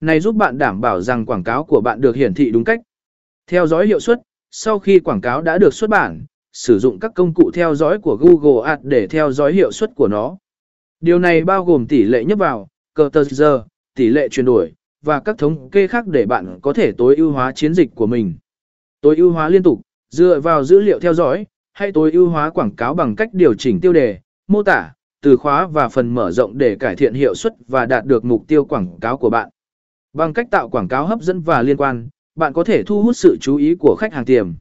này giúp bạn đảm bảo rằng quảng cáo của bạn được hiển thị đúng cách. Theo dõi hiệu suất, sau khi quảng cáo đã được xuất bản, sử dụng các công cụ theo dõi của Google Ads để theo dõi hiệu suất của nó. Điều này bao gồm tỷ lệ nhấp vào, giờ, tỷ lệ chuyển đổi, và các thống kê khác để bạn có thể tối ưu hóa chiến dịch của mình. Tối ưu hóa liên tục, dựa vào dữ liệu theo dõi, hay tối ưu hóa quảng cáo bằng cách điều chỉnh tiêu đề, mô tả, từ khóa và phần mở rộng để cải thiện hiệu suất và đạt được mục tiêu quảng cáo của bạn. Bằng cách tạo quảng cáo hấp dẫn và liên quan, bạn có thể thu hút sự chú ý của khách hàng tiềm.